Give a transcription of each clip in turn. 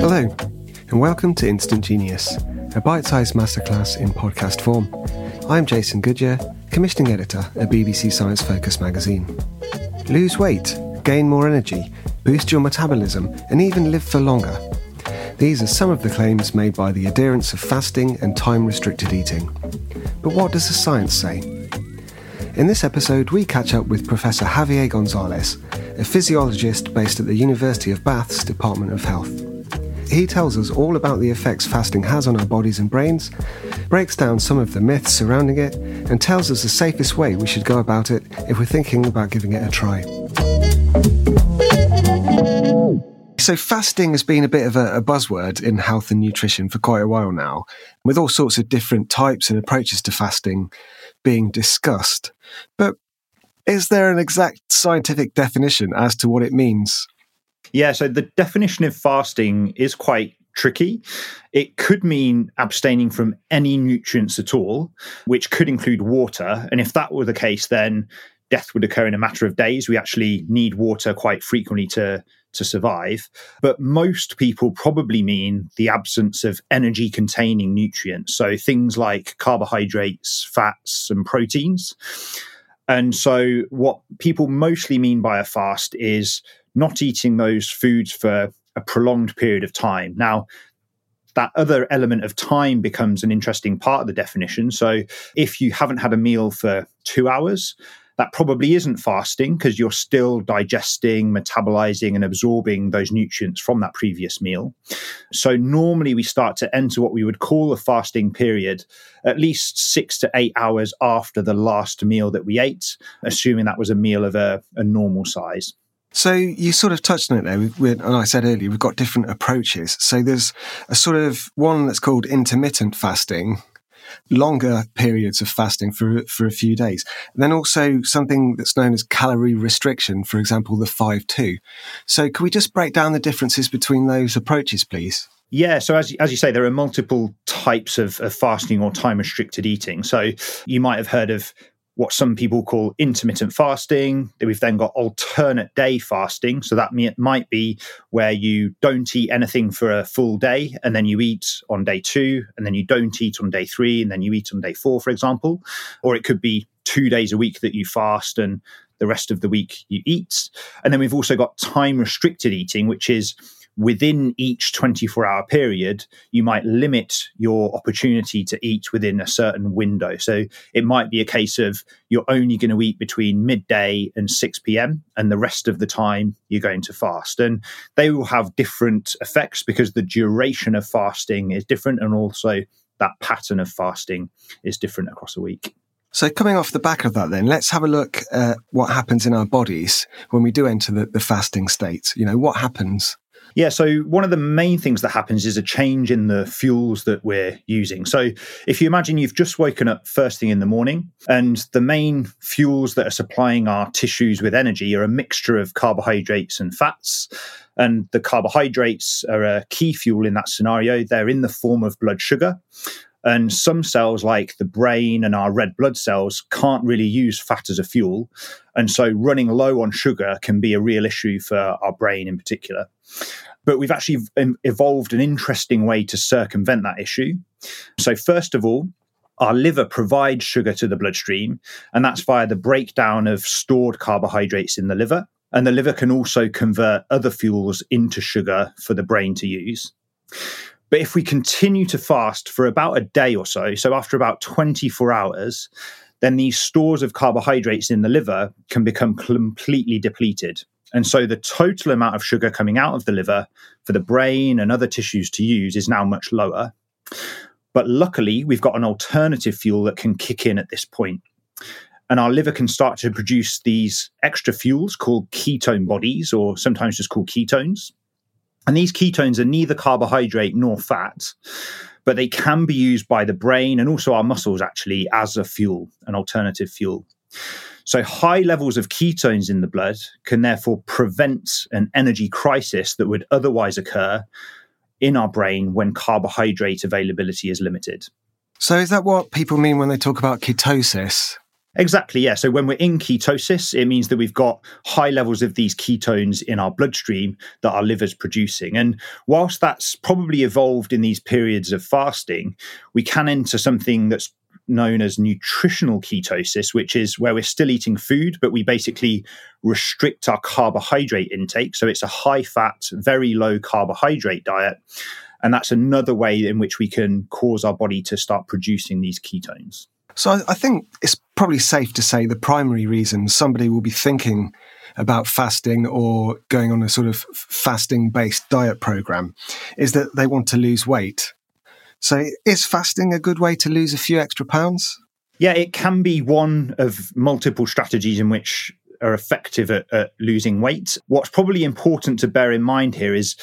Hello, and welcome to Instant Genius, a bite sized masterclass in podcast form. I'm Jason Goodyer, commissioning editor at BBC Science Focus magazine. Lose weight, gain more energy, boost your metabolism, and even live for longer. These are some of the claims made by the adherents of fasting and time restricted eating. But what does the science say? In this episode, we catch up with Professor Javier Gonzalez, a physiologist based at the University of Bath's Department of Health. He tells us all about the effects fasting has on our bodies and brains, breaks down some of the myths surrounding it, and tells us the safest way we should go about it if we're thinking about giving it a try. So, fasting has been a bit of a, a, buzzword in health and nutrition for quite a while now, with all sorts of different types and approaches to fasting being discussed. But is there an exact scientific definition as to what it means? Yeah, so the definition of fasting is quite tricky. It could mean abstaining from any nutrients at all, which could include water. And if that were the case, then death would occur in a matter of days. We actually need water quite frequently to to survive. But most people probably mean the absence of energy containing nutrients. So things like carbohydrates, fats, and proteins. And so, what people mostly mean by a fast is not eating those foods for a prolonged period of time. Now, that other element of time becomes an interesting part of the definition. So, if you haven't had a meal for two hours, that probably isn't fasting because you're still digesting, metabolizing, and absorbing those nutrients from that previous meal. So, normally we start to enter what we would call a fasting period at least six to eight hours after the last meal that we ate, assuming that was a meal of a, a normal size. So you sort of touched on it there. We, and I said earlier, we've got different approaches. So there's a sort of one that's called intermittent fasting, longer periods of fasting for for a few days. And then also something that's known as calorie restriction, for example, the five two. So, can we just break down the differences between those approaches, please? Yeah, so as, as you say, there are multiple types of, of fasting or time restricted eating. So you might have heard of what some people call intermittent fasting. We've then got alternate day fasting. So that might be where you don't eat anything for a full day and then you eat on day two and then you don't eat on day three and then you eat on day four, for example. Or it could be two days a week that you fast and the rest of the week you eat. And then we've also got time restricted eating, which is within each 24 hour period, you might limit your opportunity to eat within a certain window. So it might be a case of you're only going to eat between midday and 6 p.m., and the rest of the time you're going to fast. And they will have different effects because the duration of fasting is different, and also that pattern of fasting is different across a week. So, coming off the back of that, then let's have a look at what happens in our bodies when we do enter the, the fasting state. You know, what happens? Yeah, so one of the main things that happens is a change in the fuels that we're using. So if you imagine you've just woken up first thing in the morning, and the main fuels that are supplying our tissues with energy are a mixture of carbohydrates and fats. And the carbohydrates are a key fuel in that scenario. They're in the form of blood sugar. And some cells, like the brain and our red blood cells, can't really use fat as a fuel. And so running low on sugar can be a real issue for our brain in particular. But we've actually evolved an interesting way to circumvent that issue. So, first of all, our liver provides sugar to the bloodstream, and that's via the breakdown of stored carbohydrates in the liver. And the liver can also convert other fuels into sugar for the brain to use. But if we continue to fast for about a day or so, so after about 24 hours, then these stores of carbohydrates in the liver can become completely depleted. And so the total amount of sugar coming out of the liver for the brain and other tissues to use is now much lower. But luckily, we've got an alternative fuel that can kick in at this point. And our liver can start to produce these extra fuels called ketone bodies, or sometimes just called ketones. And these ketones are neither carbohydrate nor fat, but they can be used by the brain and also our muscles actually as a fuel, an alternative fuel. So, high levels of ketones in the blood can therefore prevent an energy crisis that would otherwise occur in our brain when carbohydrate availability is limited. So, is that what people mean when they talk about ketosis? Exactly, yeah. So when we're in ketosis, it means that we've got high levels of these ketones in our bloodstream that our liver's producing. And whilst that's probably evolved in these periods of fasting, we can enter something that's known as nutritional ketosis, which is where we're still eating food, but we basically restrict our carbohydrate intake. So it's a high fat, very low carbohydrate diet. And that's another way in which we can cause our body to start producing these ketones. So I think it's probably safe to say the primary reason somebody will be thinking about fasting or going on a sort of fasting based diet program is that they want to lose weight. So is fasting a good way to lose a few extra pounds? Yeah, it can be one of multiple strategies in which are effective at, at, losing weight. What's probably important to bear in mind here is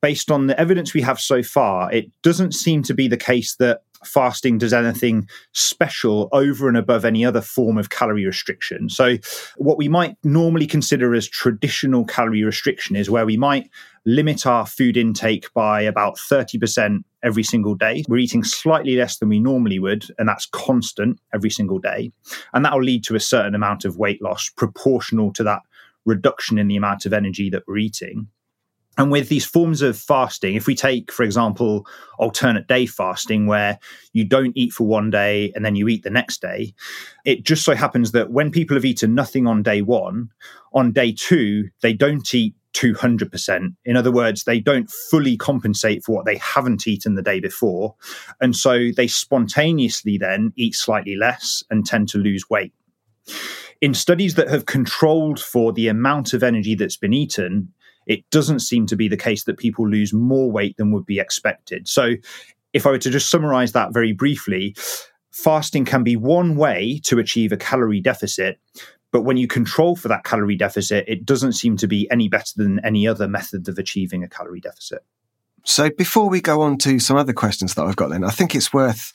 based on the evidence we have so far, it doesn't seem to be the case that fasting does anything special over and above any other form of calorie restriction. So, what we might normally consider as traditional calorie restriction is where we might limit our food intake by about 30% every single day. We're eating slightly less than we normally would, and that's constant every single day. And that will lead to a certain amount of weight loss proportional to that reduction in the amount of energy that we're eating. And with these forms of fasting, if we take, for example, alternate day fasting, where you don't eat for one day and then you eat the next day, it just so happens that when people have eaten nothing on day one, on day two, they don't eat 200%. In other words, they don't fully compensate for what they haven't eaten the day before. And so they spontaneously then eat slightly less and tend to lose weight. In studies that have controlled for the amount of energy that's been eaten, it doesn't seem to be the case that people lose more weight than would be expected. So, if I were to just summarize that very briefly, fasting can be one way to achieve a calorie deficit. But when you control for that calorie deficit, it doesn't seem to be any better than any other method of achieving a calorie deficit. So before we go on to some other questions that I've got, then I think it's worth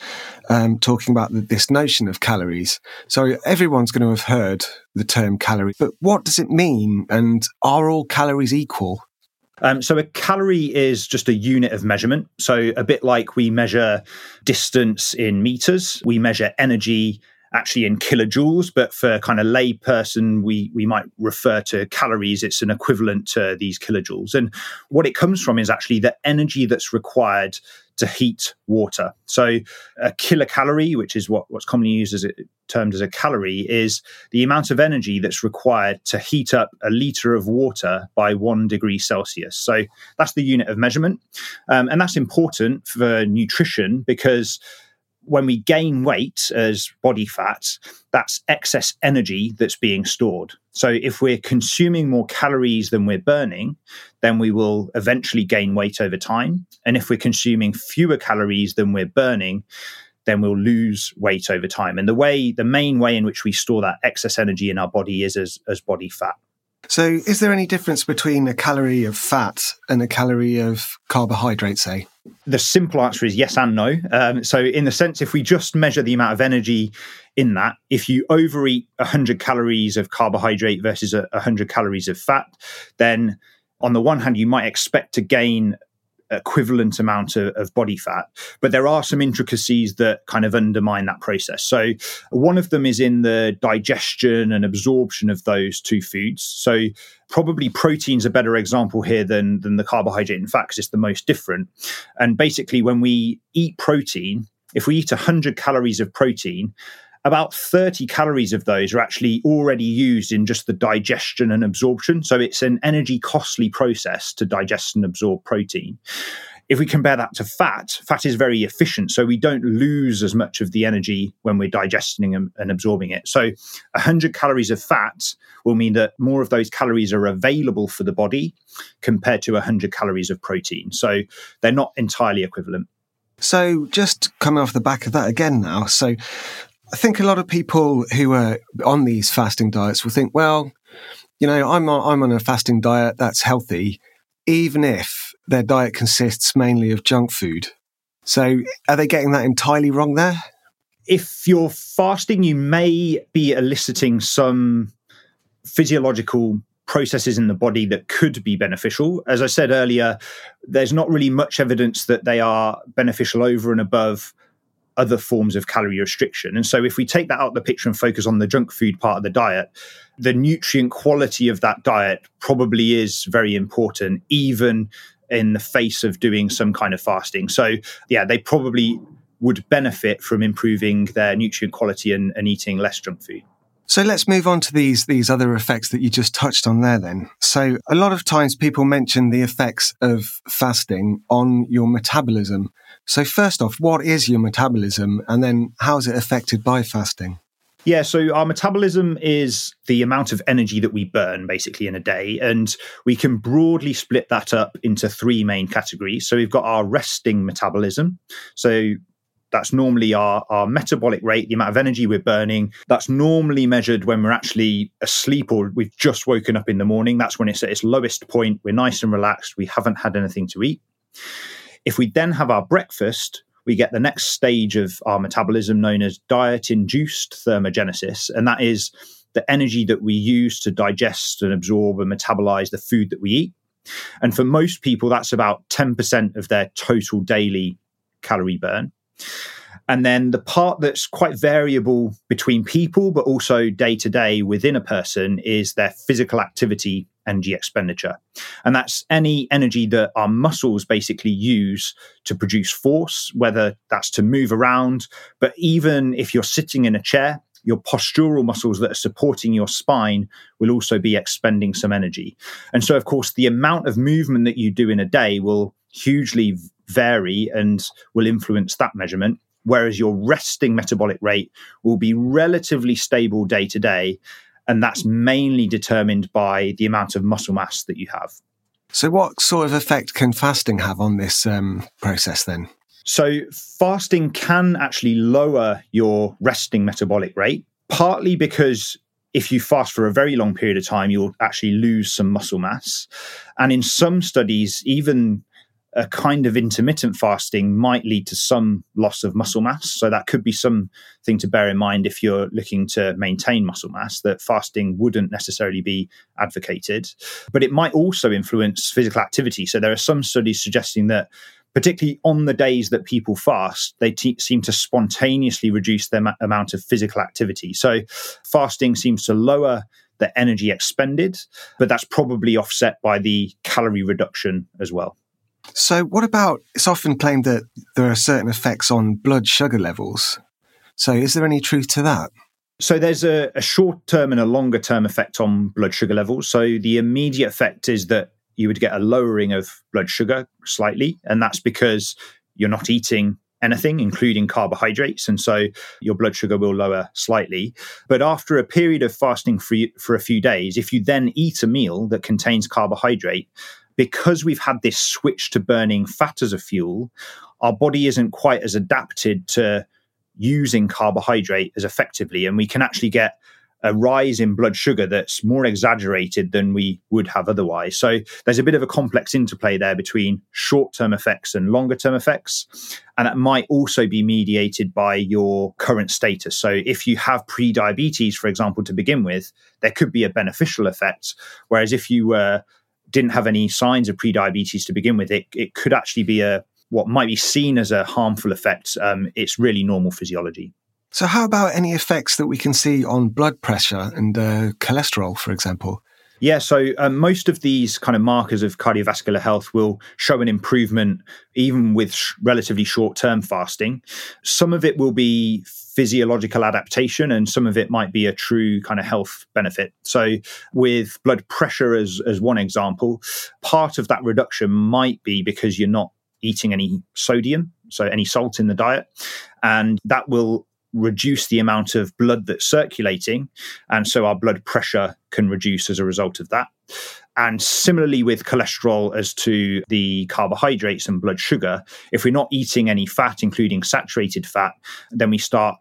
um, talking about this notion of calories. So everyone's going to have heard the term calorie, but what does it mean? And are all calories equal? Um, so a calorie is just a unit of measurement. So a bit like we measure distance in meters, we measure energy actually in kilojoules, but for kind of lay person, we we might refer to calories. It's an equivalent to these kilojoules. And what it comes from is actually the energy that's required to heat water. So a kilocalorie, which is what, what's commonly used as a, termed as a calorie, is the amount of energy that's required to heat up a liter of water by one degree Celsius. So that's the unit of measurement. Um, and that's important for nutrition because when we gain weight as body fat, that's excess energy that's being stored. So if we're consuming more calories than we're burning, then we will eventually gain weight over time. And if we're consuming fewer calories than we're burning, then we'll lose weight over time. And the way, the main way in which we store that excess energy in our body is as, as body fat. So, is there any difference between a calorie of fat and a calorie of carbohydrate, say? The simple answer is yes and no. Um, so, in the sense, if we just measure the amount of energy in that, if you overeat 100 calories of carbohydrate versus 100 calories of fat, then on the one hand, you might expect to gain equivalent amount of, of, body fat. But there are some intricacies that kind of undermine that process. So one of them is in the digestion and absorption of those two foods. So probably protein's a better example here than than the carbohydrate and fat because it's the most different. And basically, when we eat protein, if we eat 100 calories of protein, about 30 calories of those are actually already used in just the digestion and absorption. So it's an energy costly process to digest and absorb protein. If we compare that to fat, fat is very efficient. So we don't lose as much of the energy when we're digesting and, and absorbing it. So 100 calories of fat will mean that more of those calories are available for the body compared to 100 calories of protein. So they're not entirely equivalent. So, just coming off the back of that again now. So, I think a lot of people who are on these fasting diets will think, well, you know, I'm on, I'm on a fasting diet that's healthy, even if their diet consists mainly of junk food. So, are they getting that entirely wrong there? If you're fasting, you may be eliciting some physiological processes in the body that could be beneficial. As I said earlier, there's not really much evidence that they are beneficial over and above other forms of calorie restriction. And so, if we take that out of the picture and focus on the junk food part of the diet, the nutrient quality of that diet probably is very important, even in the face of doing some kind of fasting. So, yeah, they probably would benefit from improving their nutrient quality and, and eating less junk food. So let's move on to these these other effects that you just touched on there then. So a lot of times people mention the effects of fasting on your metabolism. So first off, what is your metabolism and then how is it affected by fasting? Yeah, so our metabolism is the amount of energy that we burn basically in a day. And we can broadly split that up into three main categories. So we've got our resting metabolism. So that's normally our, our metabolic rate, the amount of energy we're burning. That's normally measured when we're actually asleep or we've just woken up in the morning. That's when it's at its lowest point. We're nice and relaxed. We haven't had anything to eat. If we then have our breakfast, we get the next stage of our metabolism known as diet induced thermogenesis. And that is the energy that we use to digest and absorb and metabolize the food that we eat. And for most people, that's about 10% of their total daily calorie burn. And then the part that's quite variable between people, but also day to day within a person is their physical activity energy expenditure. And that's any energy that our muscles basically use to produce force, whether that's to move around, but even if you're sitting in a chair, your postural muscles that are supporting your spine will also be expending some energy. And so, of course, the amount of movement that you do in a day will hugely vary and will influence that measurement. Whereas your resting metabolic rate will be relatively stable day to day. And that's mainly determined by the amount of muscle mass that you have. So, what sort of effect can fasting have on this um, process then? So, fasting can actually lower your resting metabolic rate, partly because if you fast for a very long period of time, you'll actually lose some muscle mass. And in some studies, even a kind of intermittent fasting might lead to some loss of muscle mass. So that could be something to bear in mind if you're looking to maintain muscle mass, that fasting wouldn't necessarily be advocated. But it might also influence physical activity. So there are some studies suggesting that particularly on the days that people fast, they seem to spontaneously reduce their ma- amount of physical activity. So fasting seems to lower the energy expended, but that's probably offset by the calorie reduction as well. So, what about it's often claimed that there are certain effects on blood sugar levels. So, is there any truth to that? So, there's a, a short term and a longer term effect on blood sugar levels. So, the immediate effect is that you would get a lowering of blood sugar slightly, and that's because you're not eating anything, including carbohydrates. And so your blood sugar will lower slightly. But after a period of fasting for, for a few days, if you then eat a meal that contains carbohydrate, because we've had this switch to burning fat as a fuel, our body isn't quite as adapted to using carbohydrate as effectively. And we can actually get a rise in blood sugar that's more exaggerated than we would have otherwise. So there's a bit of a complex interplay there between short term effects and longer term effects. And that might also be mediated by your current status. So if you have pre-diabetes, for example, to begin with, there could be a beneficial effect. Whereas if you were didn't have any signs of prediabetes to begin with, it, it could actually be a what might be seen as a harmful effect. Um, it's really normal physiology. So, how about any effects that we can see on blood pressure and uh, cholesterol, for example? Yeah, so um, most of these kind of markers of cardiovascular health will show an improvement even with sh- relatively short term fasting. Some of it will be physiological adaptation, and some of it might be a true kind of health benefit. So, with blood pressure as, as one example, part of that reduction might be because you're not eating any sodium, so any salt in the diet, and that will reduce the amount of blood that's circulating. And so our blood pressure can reduce as a result of that. And similarly with cholesterol as to the carbohydrates and blood sugar, if we're not eating any fat, including saturated fat, then we start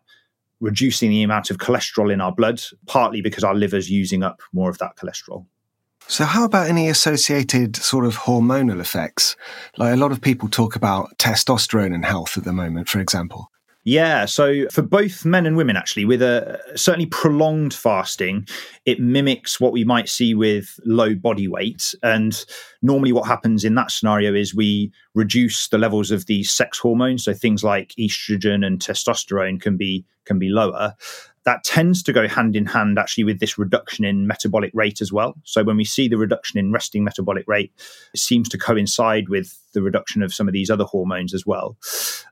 reducing the amount of cholesterol in our blood, partly because our liver's using up more of that cholesterol. So, how about any associated sort of hormonal effects? Like a lot of people talk about testosterone and health at the moment, for example. Yeah, so for both men and women, actually, with a uh, certainly prolonged fasting, it mimics what we might see with low body weight. And normally, what happens in that scenario is we reduce the levels of these sex hormones. So things like estrogen and testosterone can be can be lower. That tends to go hand in hand actually with this reduction in metabolic rate as well. So when we see the reduction in resting metabolic rate, it seems to coincide with the reduction of some of these other hormones as well.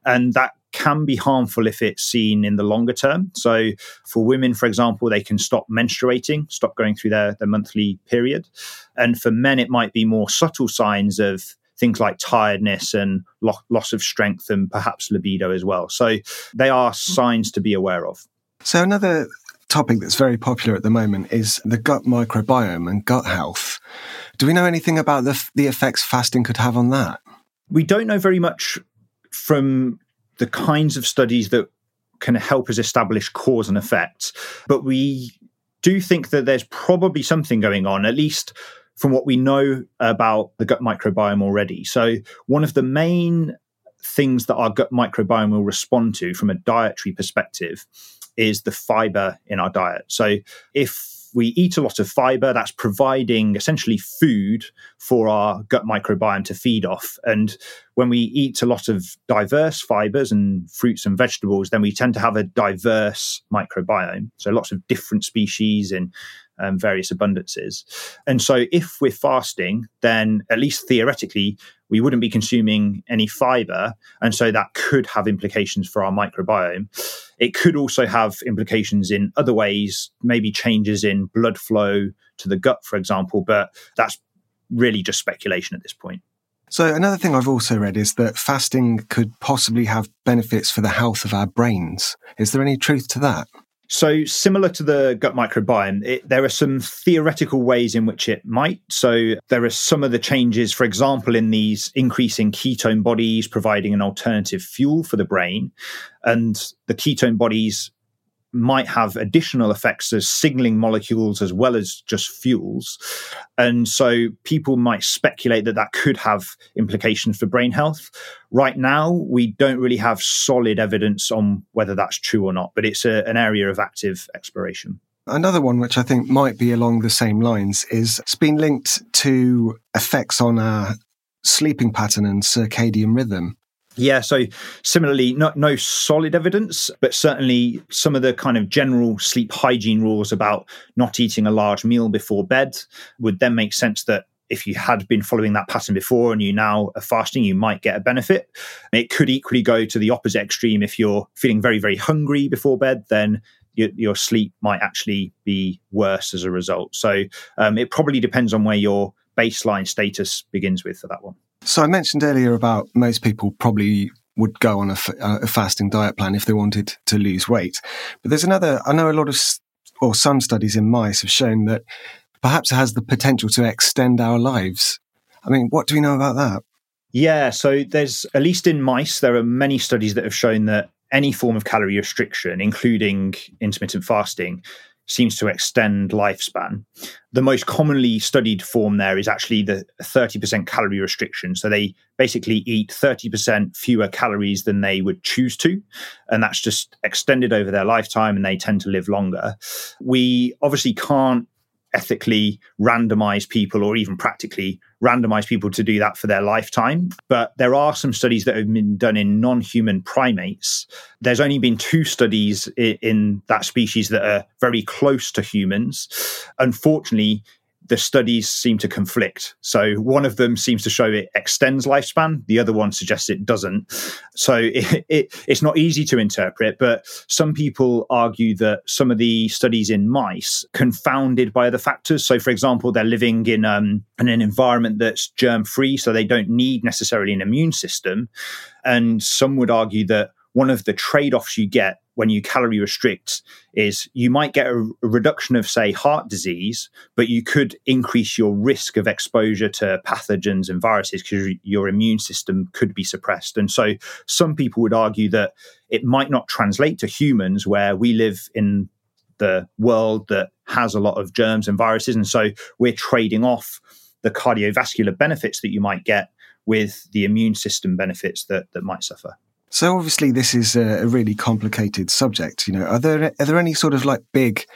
And that can be harmful if it's seen in the longer term. So, for women, for example, they can stop menstruating, stop going through their, their monthly period. And for men, it might be more subtle signs of things like tiredness and lo- loss of strength and perhaps libido as well. So, they are signs to be aware of. So, another topic that's very popular at the moment is the gut microbiome and gut health. Do we know anything about the, the effects fasting could have on that? We don't know very much from the kinds of studies that can help us establish cause and effect. But we do think that there's probably something going on, at least from what we know about the gut microbiome already. So, one of the main things that our gut microbiome will respond to from a dietary perspective is the fiber in our diet. So, if we eat a lot of fiber, that's providing essentially food for our gut microbiome to feed off. And when we eat a lot of diverse fibers and fruits and vegetables, then we tend to have a diverse microbiome. So lots of different species and um, various abundances. And so, if we're fasting, then at least theoretically, we wouldn't be consuming any fiber. And so, that could have implications for our microbiome. It could also have implications in other ways, maybe changes in blood flow to the gut, for example, but that's really just speculation at this point. So, another thing I've also read is that fasting could possibly have benefits for the health of our brains. Is there any truth to that? So, similar to the gut microbiome, it, there are some theoretical ways in which it might. So, there are some of the changes, for example, in these increasing ketone bodies providing an alternative fuel for the brain. And the ketone bodies might have additional effects as signaling molecules as well as just fuels. And so people might speculate that that could have implications for brain health. Right now, we don't really have solid evidence on whether that's true or not, but it's a, an area of active exploration. Another one, which I think might be along the same lines, is it's been linked to effects on our sleeping pattern and circadian rhythm. Yeah, so similarly, not no solid evidence, but certainly some of the kind of general sleep hygiene rules about not eating a large meal before bed would then make sense that if you had been following that pattern before and you now are fasting, you might get a benefit. It could equally go to the opposite extreme. If you're feeling very, very hungry before bed, then your, your sleep might actually be worse as a result. So um, it probably depends on where your baseline status begins with for that one. So I mentioned earlier about most people probably would go on a, uh, a, fasting diet plan if they wanted to lose weight. But there's another, I know a lot of, or some studies in mice have shown that perhaps it has the potential to extend our lives. I mean, what do we know about that? Yeah, so there's, at least in mice, there are many studies that have shown that any form of calorie restriction, including intermittent fasting, seems to extend lifespan. The most commonly studied form there is actually the 30% calorie restriction. So they basically eat 30% fewer calories than they would choose to. And that's just extended over their lifetime and they tend to live longer. We obviously can't ethically randomize people or even practically randomize people to do that for their lifetime. But there are some studies that have been done in non human primates. There's only been two studies in, that species that are very close to humans. Unfortunately, the studies seem to conflict. So one of them seems to show it extends lifespan, the other one suggests it doesn't. So it, it, it's not easy to interpret, but some people argue that some of the studies in mice confounded by other factors. So, for example, they're living in, um, in an environment that's germ free, so they don't need necessarily an immune system. And some would argue that one of the trade offs you get when you calorie restrict is you might get a, a, reduction of, say, heart disease, but you could increase your risk of exposure to pathogens and viruses because your immune system could be suppressed. And so some people would argue that it might not translate to humans where we live in the world that has a lot of germs and viruses. And so we're trading off the cardiovascular benefits that you might get with the immune system benefits that, that might suffer. So obviously, this is a, really complicated subject. You know, are there are there any sort of like big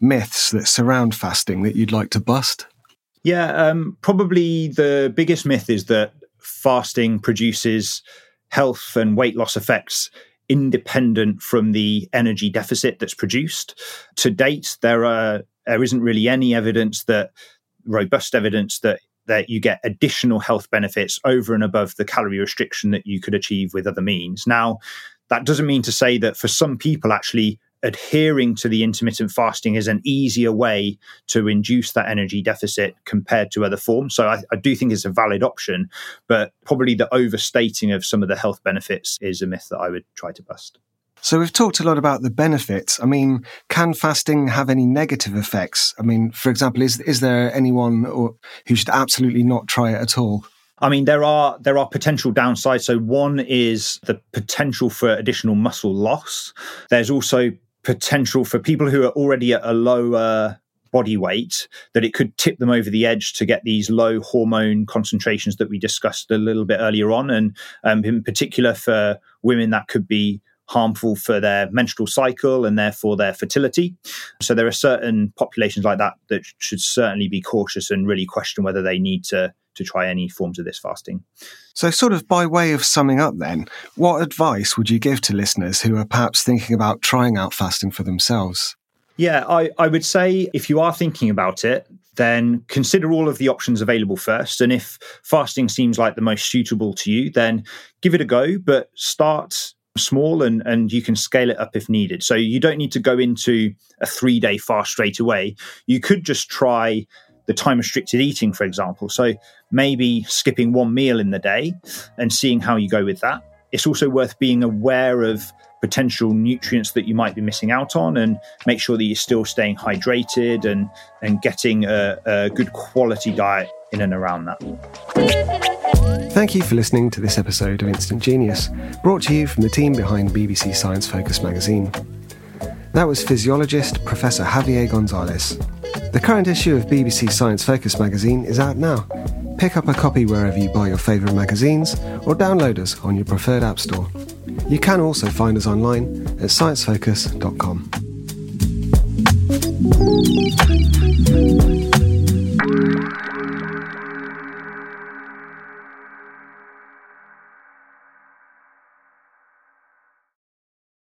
myths that surround fasting that you'd like to bust? Yeah, um, probably the biggest myth is that fasting produces health and weight loss effects independent from the energy deficit that's produced. To date, there are there isn't really any evidence that robust evidence that that you get additional health benefits over and above the calorie restriction that you could achieve with other means. Now, that doesn't mean to say that for some people, actually adhering to the intermittent fasting is an easier way to induce that energy deficit compared to other forms. So I, I, do think it's a valid option, but probably the overstating of some of the health benefits is a myth that I would try to bust. So we've talked a lot about the benefits. I mean, can fasting have any negative effects? I mean, for example, is is there anyone or, who should absolutely not try it at all? I mean, there are there are potential downsides. So one is the potential for additional muscle loss. There's also potential for people who are already at a lower body weight that it could tip them over the edge to get these low hormone concentrations that we discussed a little bit earlier on and um, in particular for women that could be harmful for their menstrual cycle and therefore their fertility. So there are certain populations like that that should certainly be cautious and really question whether they need to to try any forms of this fasting. So, sort of by way of summing up, then, what advice would you give to listeners who are perhaps thinking about trying out fasting for themselves? Yeah, I, I would say if you are thinking about it, then consider all of the options available first. And if fasting seems like the most suitable to you, then give it a go, but start small and, and you can scale it up if needed. So you don't need to go into a three day fast straight away. You could just try the time restricted eating, for example. So maybe skipping one meal in the day and seeing how you go with that. It's also worth being aware of potential nutrients that you might be missing out on and make sure that you're still staying hydrated and, and getting a, a good quality diet in and around that. Thank you for listening to this episode of Instant Genius, brought to you from the team behind BBC Science Focus magazine. That was physiologist Professor Javier Gonzalez. The current issue of BBC Science Focus magazine is out now. Pick up a copy wherever you buy your favourite magazines or download us on your preferred app store. You can also find us online at sciencefocus.com.